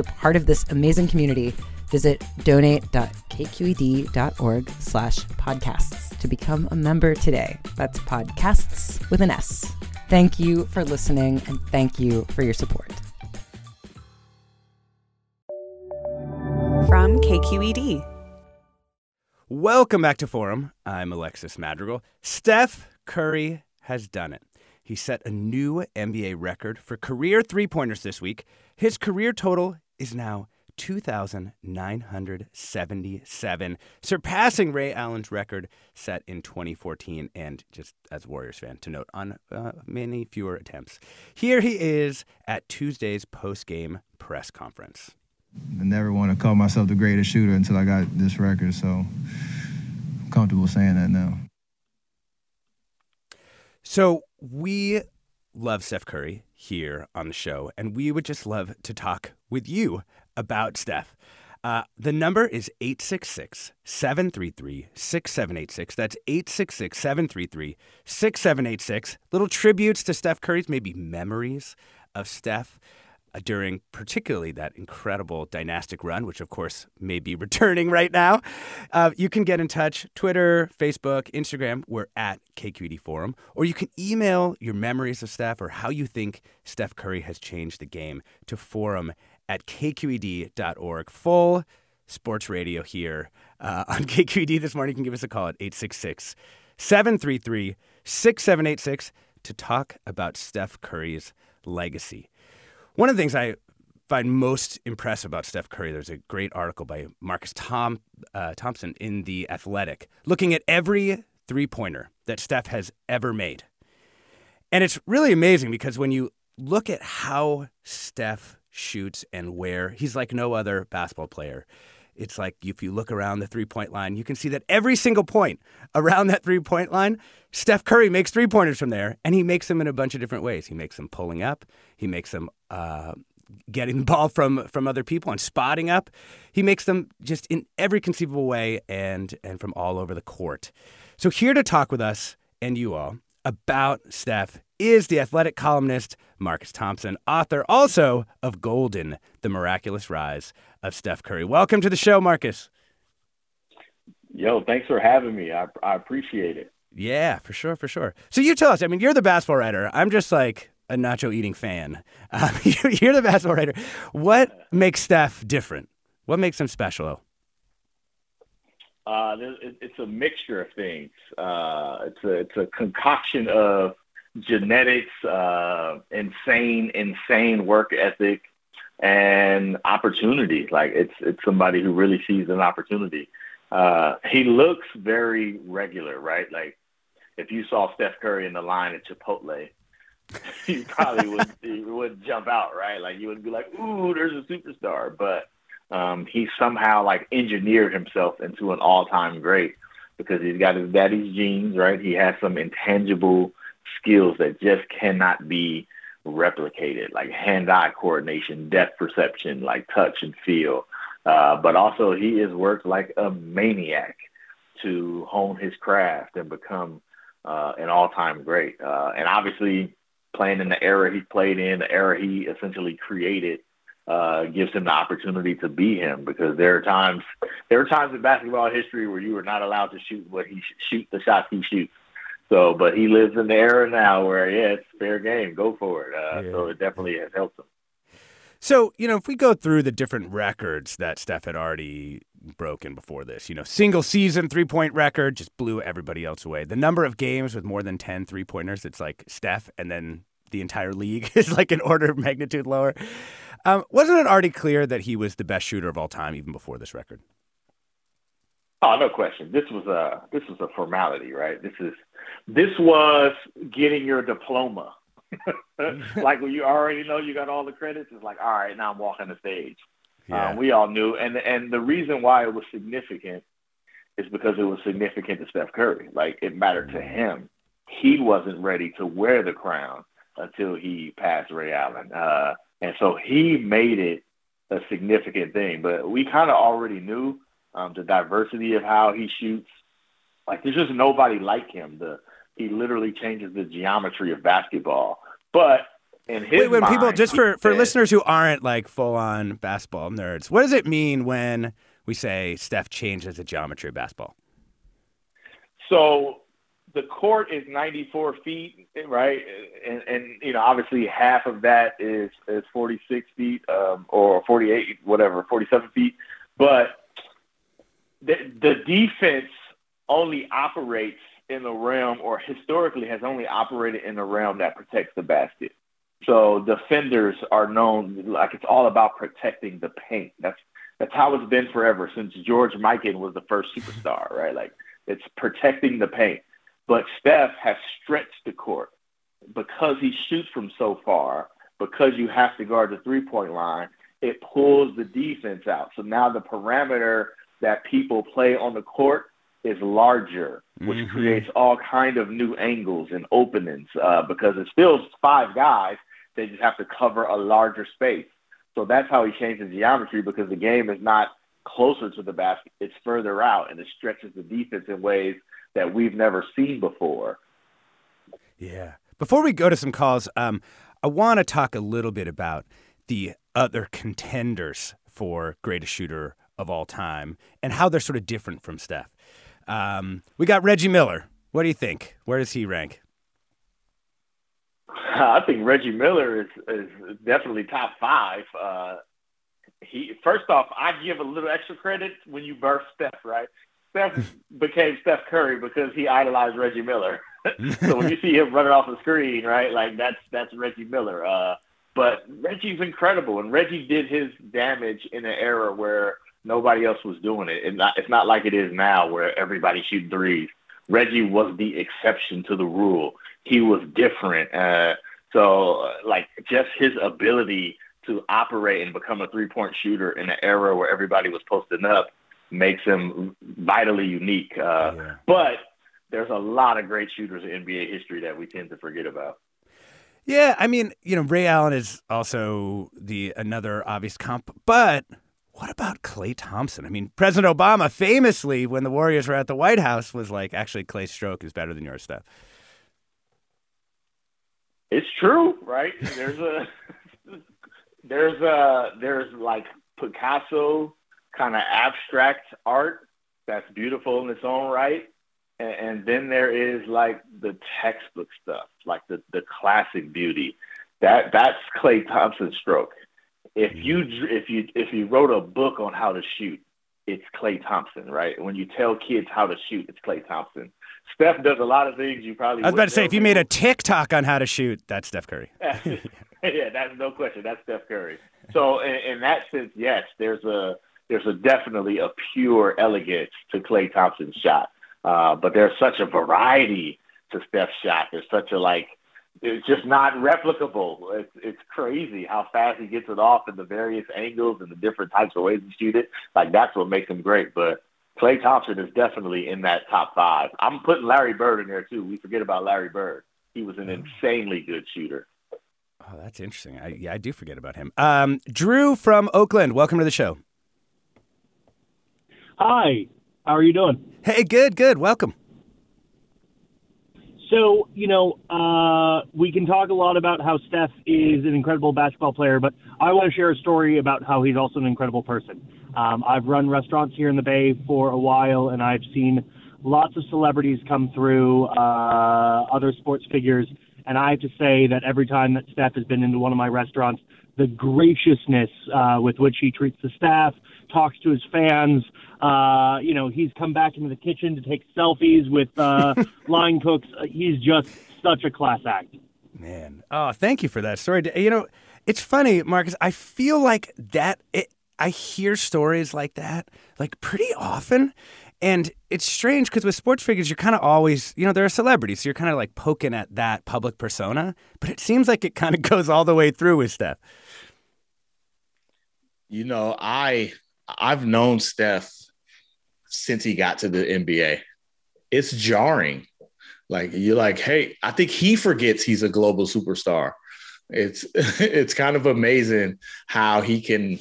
a part of this amazing community, visit donate.kqed.org slash podcasts to become a member today. That's podcasts with an S. Thank you for listening and thank you for your support. From KQED. Welcome back to Forum. I'm Alexis Madrigal. Steph Curry has done it. He set a new NBA record for career three pointers this week. His career total is now 2,977, surpassing Ray Allen's record set in 2014. And just as Warriors fan to note, on uh, many fewer attempts. Here he is at Tuesday's post game press conference. I never want to call myself the greatest shooter until I got this record, so I'm comfortable saying that now. So we love Steph Curry here on the show, and we would just love to talk with you about Steph. Uh, the number is 866 733 6786. That's 866 733 6786. Little tributes to Steph Curry's, maybe memories of Steph during particularly that incredible dynastic run, which of course may be returning right now. Uh, you can get in touch Twitter, Facebook, Instagram. We're at KQED Forum. Or you can email your memories of Steph or how you think Steph Curry has changed the game to forum at kqed.org. Full sports radio here uh, on KQED this morning. You can give us a call at 866 733 6786 to talk about Steph Curry's legacy. One of the things I find most impressive about Steph Curry, there's a great article by Marcus Tom, uh, Thompson in The Athletic looking at every three pointer that Steph has ever made. And it's really amazing because when you look at how Steph shoots and where he's like no other basketball player. It's like if you look around the three point line, you can see that every single point around that three point line, Steph Curry makes three pointers from there, and he makes them in a bunch of different ways. He makes them pulling up, he makes them uh, getting the ball from from other people and spotting up. He makes them just in every conceivable way and and from all over the court. So here to talk with us and you all about Steph is the athletic columnist Marcus Thompson, author also of Golden, The Miraculous Rise of Steph Curry. Welcome to the show, Marcus. Yo, thanks for having me. I, I appreciate it. Yeah, for sure, for sure. So you tell us, I mean, you're the basketball writer. I'm just like a nacho eating fan. Um, you're the basketball writer. What makes Steph different? What makes him special? Uh, it's a mixture of things. Uh, it's a it's a concoction of genetics, uh, insane, insane work ethic, and opportunity. Like it's it's somebody who really sees an opportunity. Uh, he looks very regular, right? Like if you saw Steph Curry in the line at Chipotle, you probably would you would jump out, right? Like you would be like, "Ooh, there's a superstar," but um, he somehow like engineered himself into an all-time great because he's got his daddy's genes, right? He has some intangible skills that just cannot be replicated, like hand-eye coordination, depth perception, like touch and feel. Uh, but also, he has worked like a maniac to hone his craft and become uh, an all-time great. Uh, and obviously, playing in the era he played in, the era he essentially created, uh, gives him the opportunity to be him because there are times there are times in basketball history where you are not allowed to shoot what he sh- shoot the shots he shoots. So, but he lives in the era now where yeah, it's fair game, go for it. Uh, yeah. So it definitely has helped him. So you know, if we go through the different records that Steph had already broken before this, you know, single season three point record just blew everybody else away. The number of games with more than 10 three pointers, it's like Steph, and then the entire league is like an order of magnitude lower. Um, wasn't it already clear that he was the best shooter of all time even before this record? Oh, no question. This was a this was a formality, right? This is this was getting your diploma. like when you already know you got all the credits, it's like, all right, now I'm walking the stage. Yeah. Um, we all knew, and and the reason why it was significant is because it was significant to Steph Curry. Like it mattered to mm-hmm. him. He wasn't ready to wear the crown until he passed Ray Allen. Uh, and so he made it a significant thing. But we kind of already knew um, the diversity of how he shoots. Like there's just nobody like him. The he literally changes the geometry of basketball. But in his Wait, when mind, people just for for listeners who aren't like full on basketball nerds, what does it mean when we say Steph changes the geometry of basketball? So the court is 94 feet, right? And, and you know, obviously half of that is is 46 feet um, or 48, whatever, 47 feet. But the, the defense only operates in the realm, or historically has only operated in the realm that protects the basket. So defenders are known like it's all about protecting the paint. That's that's how it's been forever since George Mikan was the first superstar, right? Like it's protecting the paint. But Steph has stretched the court because he shoots from so far, because you have to guard the three point line, it pulls the defense out. So now the parameter that people play on the court is larger, which mm-hmm. creates all kind of new angles and openings uh, because it's still five guys. They just have to cover a larger space. So that's how he changed the geometry because the game is not closer to the basket; it's further out, and it stretches the defense in ways that we've never seen before. Yeah. Before we go to some calls, um, I want to talk a little bit about the other contenders for greatest shooter of all time and how they're sort of different from Steph. Um, we got Reggie Miller. What do you think? Where does he rank? I think Reggie Miller is, is definitely top five. Uh, he first off, I give a little extra credit when you birth Steph, right? Steph became Steph Curry because he idolized Reggie Miller. so when you see him running off the screen, right, like that's that's Reggie Miller. Uh, but Reggie's incredible, and Reggie did his damage in an era where nobody else was doing it. And it's not like it is now where everybody shooting threes. Reggie was the exception to the rule. He was different. Uh, so, like, just his ability to operate and become a three point shooter in an era where everybody was posting up makes him vitally unique. Uh, yeah. But there's a lot of great shooters in NBA history that we tend to forget about. Yeah, I mean, you know, Ray Allen is also the another obvious comp, but what about Klay Thompson? I mean, President Obama famously, when the Warriors were at the White House, was like, "Actually, Klay's stroke is better than your stuff." It's true, right? There's a there's a there's like Picasso kind of abstract art that's beautiful in its own right. And, and then there is like the textbook stuff, like the, the classic beauty. That that's Klay Thompson's stroke. If you mm-hmm. if you if you wrote a book on how to shoot, it's Klay Thompson, right? When you tell kids how to shoot, it's Klay Thompson. Steph does a lot of things you probably. I was about to say, if you made a TikTok on how to shoot, that's Steph Curry. yeah, that's no question. That's Steph Curry. So in, in that sense, yes, there's a there's a definitely a pure elegance to Klay Thompson's shot. Uh, but there's such a variety to Steph's shot. There's such a like, it's just not replicable. It's, it's crazy how fast he gets it off in the various angles and the different types of ways he shoot it. Like that's what makes him great. But Klay Thompson is definitely in that top five. I'm putting Larry Bird in there too. We forget about Larry Bird. He was an insanely good shooter. Oh, that's interesting. I, yeah, I do forget about him. Um, Drew from Oakland, welcome to the show. Hi, how are you doing? Hey, good, good. Welcome. So, you know, uh, we can talk a lot about how Steph is an incredible basketball player, but I want to share a story about how he's also an incredible person. Um, I've run restaurants here in the Bay for a while, and I've seen lots of celebrities come through, uh, other sports figures, and I have to say that every time that Steph has been into one of my restaurants, the graciousness uh, with which he treats the staff, talks to his fans. Uh, you know, he's come back into the kitchen to take selfies with uh, line cooks. Uh, he's just such a class act. Man, oh, thank you for that story. You know, it's funny, Marcus. I feel like that. It, I hear stories like that like pretty often, and it's strange because with sports figures, you're kind of always, you know, they're a celebrity, so you're kind of like poking at that public persona. But it seems like it kind of goes all the way through with Steph. You know, I I've known Steph since he got to the NBA. It's jarring. Like you're like, hey, I think he forgets he's a global superstar. It's it's kind of amazing how he can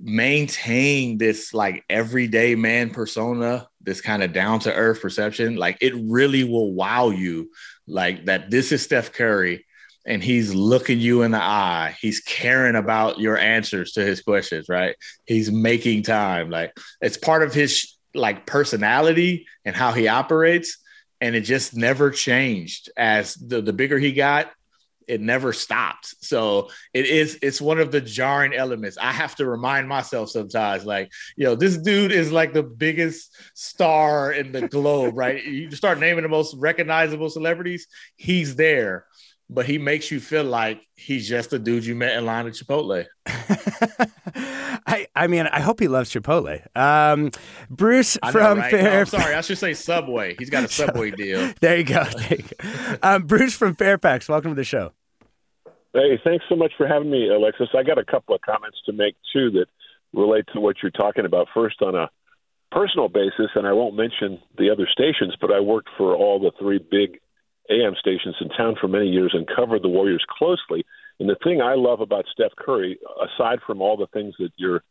maintain this like everyday man persona, this kind of down to earth perception. Like it really will wow you, like that. This is Steph Curry, and he's looking you in the eye. He's caring about your answers to his questions, right? He's making time. Like it's part of his like personality and how he operates. And it just never changed as the, the bigger he got, it never stopped. So it is it's one of the jarring elements. I have to remind myself sometimes, like, you know, this dude is like the biggest star in the globe, right? You start naming the most recognizable celebrities, he's there but he makes you feel like he's just a dude you met in line at Chipotle. I I mean, I hope he loves Chipotle. Um, Bruce know, from right? Fairfax. No, sorry, I should say Subway. He's got a Subway deal. there you go. There you go. Um, Bruce from Fairfax, welcome to the show. Hey, thanks so much for having me, Alexis. I got a couple of comments to make too that relate to what you're talking about. First, on a personal basis, and I won't mention the other stations, but I worked for all the three big AM stations in town for many years and covered the Warriors closely. And the thing I love about Steph Curry, aside from all the things that your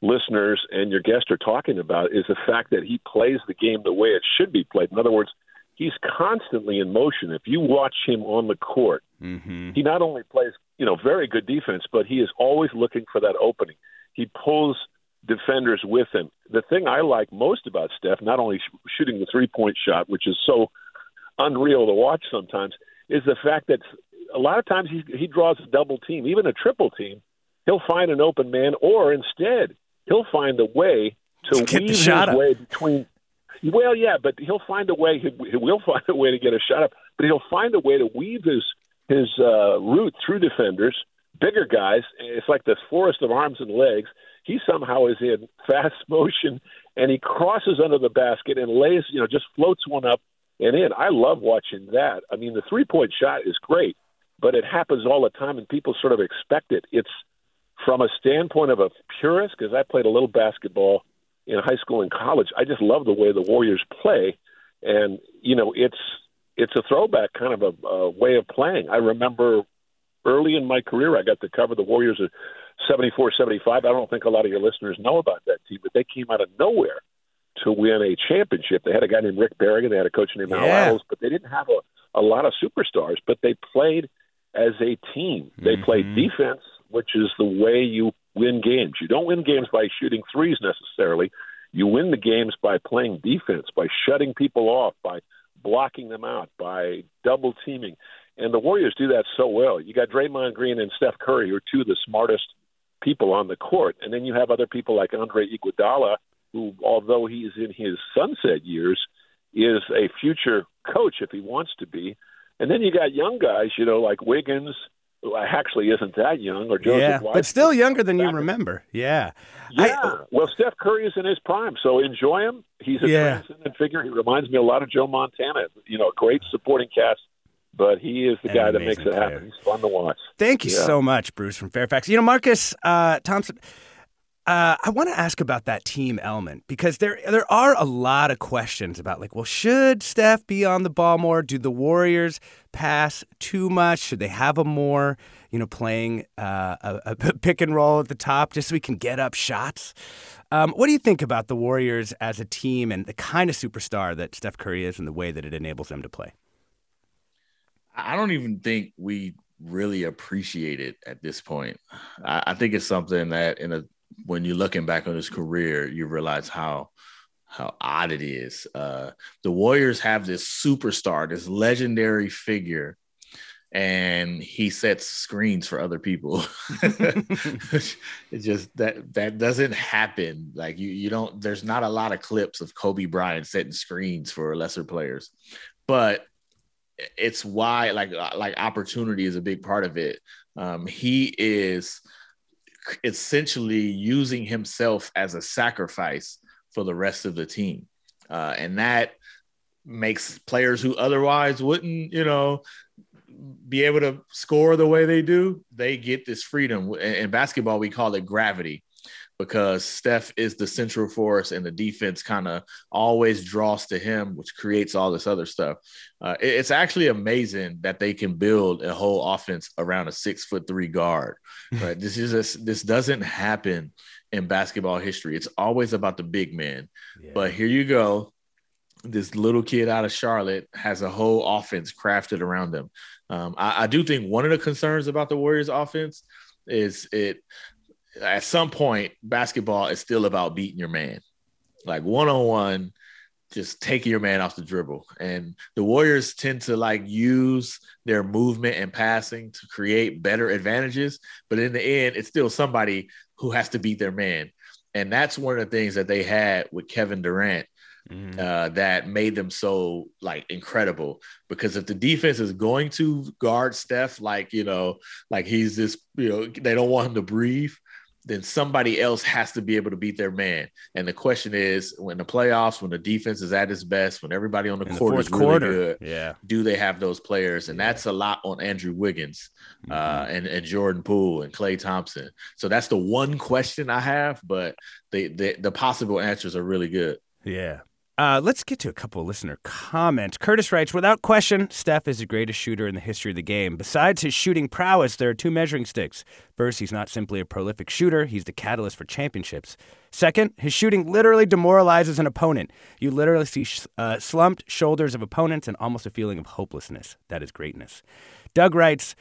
listeners and your guests are talking about, is the fact that he plays the game the way it should be played. In other words, he's constantly in motion. If you watch him on the court, mm-hmm. he not only plays, you know, very good defense, but he is always looking for that opening. He pulls defenders with him. The thing I like most about Steph, not only sh- shooting the three point shot, which is so unreal to watch sometimes, is the fact that a lot of times he he draws a double team, even a triple team. He'll find an open man, or instead he'll find a way to Get weave the shot his up. way between. Well, yeah, but he'll find a way. He, he will find a way to get a shot up, but he'll find a way to weave his his uh, route through defenders, bigger guys. It's like this forest of arms and legs. He somehow is in fast motion, and he crosses under the basket and lays, you know, just floats one up and in. I love watching that. I mean, the three point shot is great, but it happens all the time, and people sort of expect it. It's from a standpoint of a purist, because I played a little basketball in high school and college. I just love the way the Warriors play, and you know, it's it's a throwback kind of a, a way of playing. I remember early in my career, I got to cover the Warriors at 74 75. I don't think a lot of your listeners know about that team, but they came out of nowhere to win a championship. They had a guy named Rick Berrigan, they had a coach named Al Yeah. Alls, but they didn't have a, a lot of superstars, but they played as a team. They mm-hmm. played defense, which is the way you win games. You don't win games by shooting threes necessarily. You win the games by playing defense, by shutting people off, by blocking them out, by double teaming. And the Warriors do that so well. You got Draymond Green and Steph Curry, who are two of the smartest people on the court. And then you have other people like Andre Iguodala, who, although he is in his sunset years, is a future coach if he wants to be. And then you got young guys, you know, like Wiggins, who actually isn't that young, or Joseph yeah, but still younger than you remember. Yeah. Yeah. I- well, Steph Curry is in his prime, so enjoy him. He's a Yeah. transcendent figure. He reminds me a lot of Joe Montana. You know, a great supporting cast, but he is the An guy that makes it happen. He's fun to watch. Thank you Yeah. so much, Bruce from Fairfax. You know, Marcus uh, Thompson. Uh, I want to ask about that team element because there there are a lot of questions about like, well, should Steph be on the ball more? Do the Warriors pass too much? Should they have a more, you know, playing uh, a, a pick and roll at the top just so we can get up shots? Um, what do you think about the Warriors as a team and the kind of superstar that Steph Curry is and the way that it enables them to play? I don't even think we really appreciate it at this point. I, I think it's something that in a when you're looking back on his career, you realize how how odd it is. Uh, the Warriors have this superstar, this legendary figure, and he sets screens for other people. it just that that doesn't happen. Like you you don't. There's not a lot of clips of Kobe Bryant setting screens for lesser players, but it's why like like opportunity is a big part of it. Um, he is essentially using himself as a sacrifice for the rest of the team. Uh, and that makes players who otherwise wouldn't, you know, be able to score the way they do, they get this freedom. In basketball, we call it gravity because Steph is the central force and the defense kind of always draws to him, which creates all this other stuff. Uh, it's actually amazing that they can build a whole offense around a six foot three guard. Right? this is a, this doesn't happen in basketball history. It's always about the big man. Yeah. But here you go. This little kid out of Charlotte has a whole offense crafted around him. Um, I, I do think one of the concerns about the Warriors offense is it at some point, basketball is still about beating your man. Like one on one, just taking your man off the dribble. And the Warriors tend to like use their movement and passing to create better advantages. But in the end, it's still somebody who has to beat their man. And that's one of the things that they had with Kevin Durant mm. uh, that made them so like incredible. Because if the defense is going to guard Steph, like, you know, like he's this, you know, they don't want him to breathe then somebody else has to be able to beat their man. And the question is, when the playoffs, when the defense is at its best, when everybody on the In court the is really quarter. good, yeah, do they have those players? And yeah. that's a lot on Andrew Wiggins uh, mm-hmm. uh, and, and Jordan Poole and Klay Thompson. So that's the one question I have, but the the, the possible answers are really good. Yeah. Uh, let's get to a couple of listener comments. Curtis writes, without question, Steph is the greatest shooter in the history of the game. Besides his shooting prowess, there are two measuring sticks. First, he's not simply a prolific shooter, he's the catalyst for championships. Second, his shooting literally demoralizes an opponent. You literally see uh, slumped shoulders of opponents and almost a feeling of hopelessness. That is greatness. Doug writes,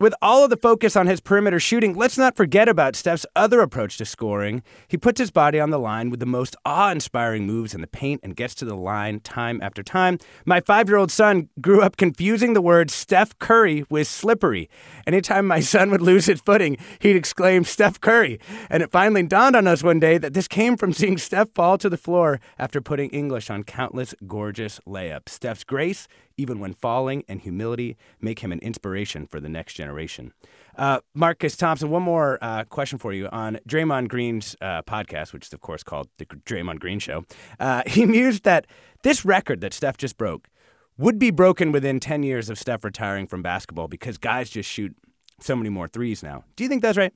with all of the focus on his perimeter shooting, let's not forget about Steph's other approach to scoring. He puts his body on the line with the most awe inspiring moves in the paint and gets to the line time after time. My five year old son grew up confusing the word Steph Curry with slippery. Anytime my son would lose his footing, he'd exclaim, Steph Curry. And it finally dawned on us one day that this came from seeing Steph fall to the floor after putting English on countless gorgeous layups. Steph's grace even when falling, and humility make him an inspiration for the next generation. Uh, Marcus Thompson, one more uh, question for you on Draymond Green's uh, podcast, which is, of course, called The Draymond Green Show. Uh, he mused that this record that Steph just broke would be broken within 10 years of Steph retiring from basketball because guys just shoot so many more threes now. Do you think that's right?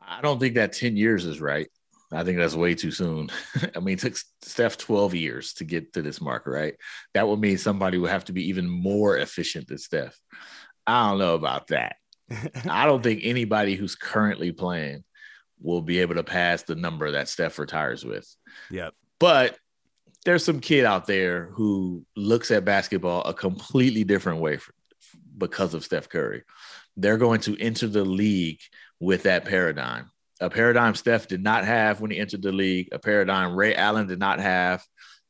I don't think that 10 years is right. I think that's way too soon. I mean, it took Steph 12 years to get to this mark, right? That would mean somebody would have to be even more efficient than Steph. I don't know about that. I don't think anybody who's currently playing will be able to pass the number that Steph retires with. Yep. But there's some kid out there who looks at basketball a completely different way for, because of Steph Curry. They're going to enter the league with that paradigm a paradigm Steph did not have when he entered the league, a paradigm Ray Allen did not have,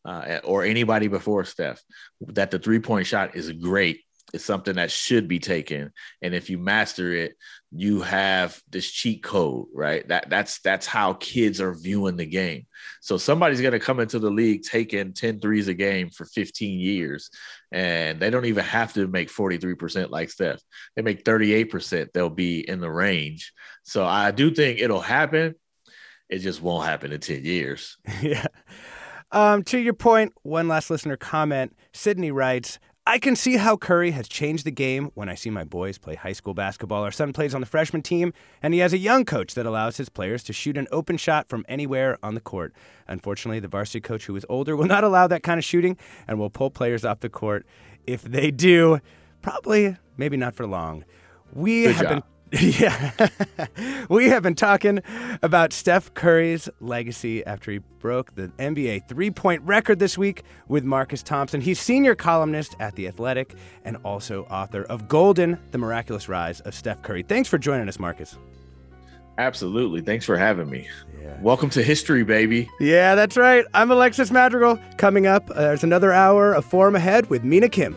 uh, or anybody before Steph. That the three point shot is great. It's something that should be taken, and if you master it, you have this cheat code, right? That that's that's how kids are viewing the game. So somebody's going to come into the league taking 10 threes a game for 15 years, and they don't even have to make 43% like Steph. They make 38%, they'll be in the range. So I do think it'll happen. It just won't happen in 10 years. yeah. Um, to your point, one last listener comment. Sydney writes, I can see how Curry has changed the game when I see my boys play high school basketball. Our son plays on the freshman team, and he has a young coach that allows his players to shoot an open shot from anywhere on the court. Unfortunately, the varsity coach, who is older, will not allow that kind of shooting and will pull players off the court. If they do, probably, maybe not for long. We Good have job. been Yeah. we have been talking about Steph Curry's legacy after he broke the NBA three point record this week with Marcus Thompson. He's senior columnist at The Athletic and also author of Golden, The Miraculous Rise of Steph Curry. Thanks for joining us, Marcus. Absolutely. Thanks for having me. Yeah. Welcome to history, baby. Yeah, that's right. I'm Alexis Madrigal. Coming up, uh, there's another hour of Forum Ahead with Mina Kim.